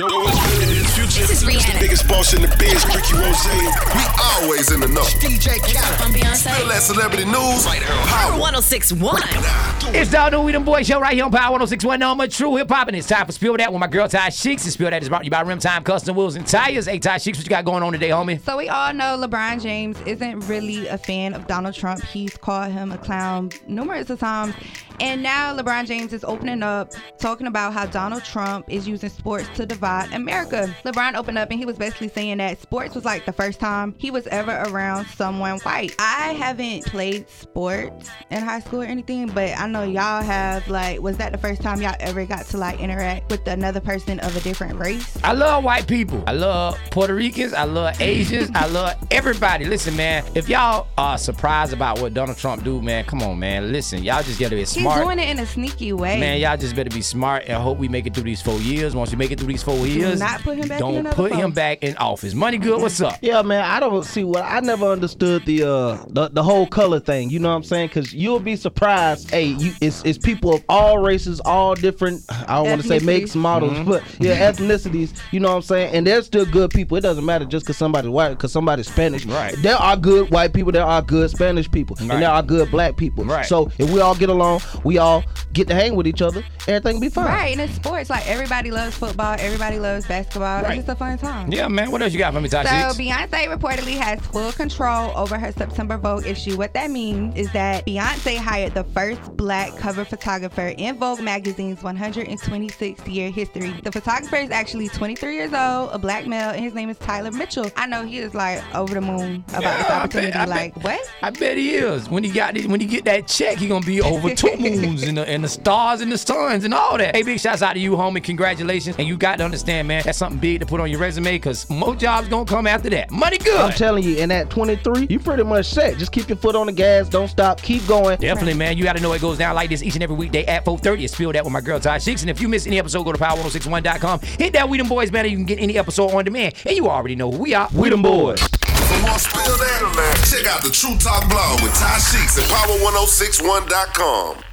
This is Rihanna. The biggest boss in the biz, Rick Ross. We always in the know. DJ Khaled. I'm Beyonce. That celebrity news. Power 1061. It's the new We Them Boys show right here on Power 1061 Number True Hip Hop, and it's time for Spill Dat with my girl Ty Sheeks. And Spill Dat is brought to you by Rim Time Custom Wheels and Tires. Hey, Ty Sheeks, what you got going on today, homie? So we all know LeBron James isn't really a fan of Donald Trump. He's called him a clown numerous of times. And now LeBron James is opening up, talking about how Donald Trump is using sports to divide America. LeBron opened up and he was basically saying that sports was like the first time he was ever around someone white. I haven't played sports in high school or anything, but I know y'all have. Like, was that the first time y'all ever got to like interact with another person of a different race? I love white people. I love Puerto Ricans. I love Asians. I love everybody. Listen, man, if y'all are surprised about what Donald Trump do, man, come on, man. Listen, y'all just gotta be smart. He's doing it in a sneaky way. Man, y'all just better be smart and hope we make it through these four years. Once we make it through these four years, not put him back don't another put him back in office. Money good, what's up? Yeah, man, I don't see what I never understood the uh the, the whole color thing. You know what I'm saying? Because you'll be surprised. Hey, you it's it's people of all races, all different. I don't want to say makes, models, Mm-hmm. but yeah, ethnicities. You know what I'm saying? And they're still good people. It doesn't matter just because somebody's white, because somebody's Spanish. Right. There are good white people. There are good Spanish people, Right. and there are good black people. Right. So if we all get along, we all get to hang with each other. Everything will be fine. Right, and it's sports. Like everybody loves football, everybody loves basketball. Right. It's just a fun time. Yeah, man, what else you got for me, Ty So Beyonce reportedly has full control over her September Vogue issue. What that means is that Beyonce hired the first black cover photographer in Vogue magazine's 126 year history. The photographer is actually 23 years old, a black male, and his name is Tyler Mitchell. I know he is like over the moon about this Yeah, I bet- opportunity. I bet- like what? I bet he is. When he got this, when he get that check, he gonna be over two moons and the, and the stars and the suns and all that. Hey, big shouts out to you, homie. Congratulations. And you got to understand, man, that's something big to put on your resume because more jobs gonna come after that. Money good. I'm telling you, and at 23, you pretty much set. Just keep your foot on the gas. Don't stop. Keep going. Definitely, man. You got to know it goes down like this each and every weekday at 4:30. It's Spill Dat with my girl Ty Sheeks. And if you miss any episode, go to power1061.com. Hit that We Them Boys banner. You can get any episode on demand. And you already know who we are. We Them Boys. For more spill that, check out the True Talk blog with Ty Sheeks at power1061.com.